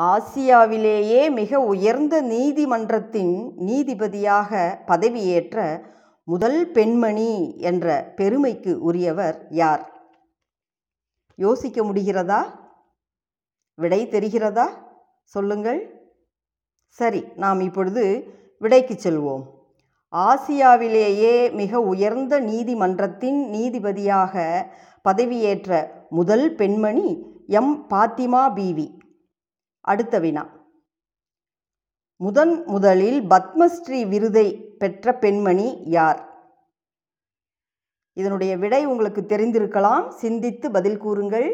ஆசியாவிலேயே மிக உயர்ந்த நீதிமன்றத்தின் நீதிபதியாக பதவியேற்ற முதல் பெண்மணி என்ற பெருமைக்கு உரியவர் யார்? யோசிக்க முடிகிறதா? விடை தெரிகிறதா? சொல்லுங்கள். சரி நாம் இப்பொழுது விடைக்கு செல்வோம். ஆசியாவிலேயே மிக உயர்ந்த நீதிமன்றத்தின் நீதிபதியாக பதவியேற்ற முதல் பெண்மணி எம். பாத்திமா பீவி. அடுத்த வினா. முதன் முதலில் பத்மஸ்ரீ விருதை பெற்ற பெண்மணி யார்? இதனுடைய விடை உங்களுக்கு தெரிந்திருக்கலாம். சிந்தித்து பதில் கூறுங்கள்.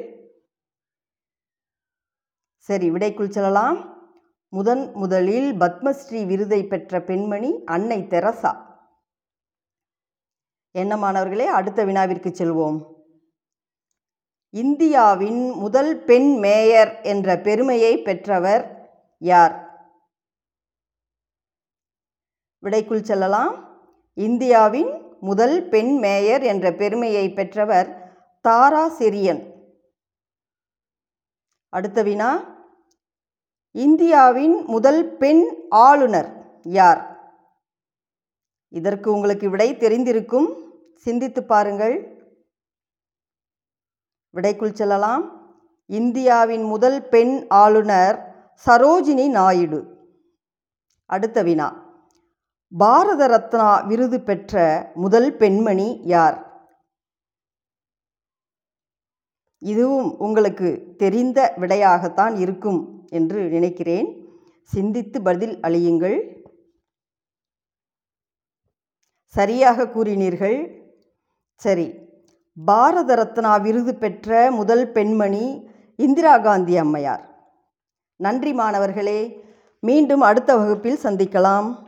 சரி விடைக்குள் செல்லலாம். முதன் முதலில் பத்மஸ்ரீ விருதை பெற்ற பெண்மணி அன்னை தெரசா. என்ன மாணவர்களே அடுத்த வினாவிற்கு செல்வோம். இந்தியாவின் முதல் பெண் மேயர் என்ற பெருமையை பெற்றவர் யார்? விடைக்குள் செல்லலாம். இந்தியாவின் முதல் பெண் மேயர் என்ற பெருமையை பெற்றவர் தாரா செரியன். அடுத்த வினா. இந்தியாவின் முதல் பெண் ஆளுநர் யார்? இதற்கு உங்களுக்கு விடை தெரிந்திருக்கும். சிந்தித்து பாருங்கள். விடைக்குள் செல்லலாம். இந்தியாவின் முதல் பெண் ஆளுநர் சரோஜினி நாயுடு. அடுத்த வினா. பாரத ரத்னா விருது பெற்ற முதல் பெண்மணி யார்? இதுவும் உங்களுக்கு தெரிந்த விடையாகத்தான் இருக்கும் என்று நினைக்கிறேன். சிந்தித்து பதில் அளியுங்கள். சரியாக கூறினீர்கள். சரி. பாரத ரத்னா விருது பெற்ற முதல் பெண்மணி இந்திரா காந்தி அம்மையார். நன்றி மாணவர்களே மீண்டும் அடுத்த வகுப்பில் சந்திக்கலாம்.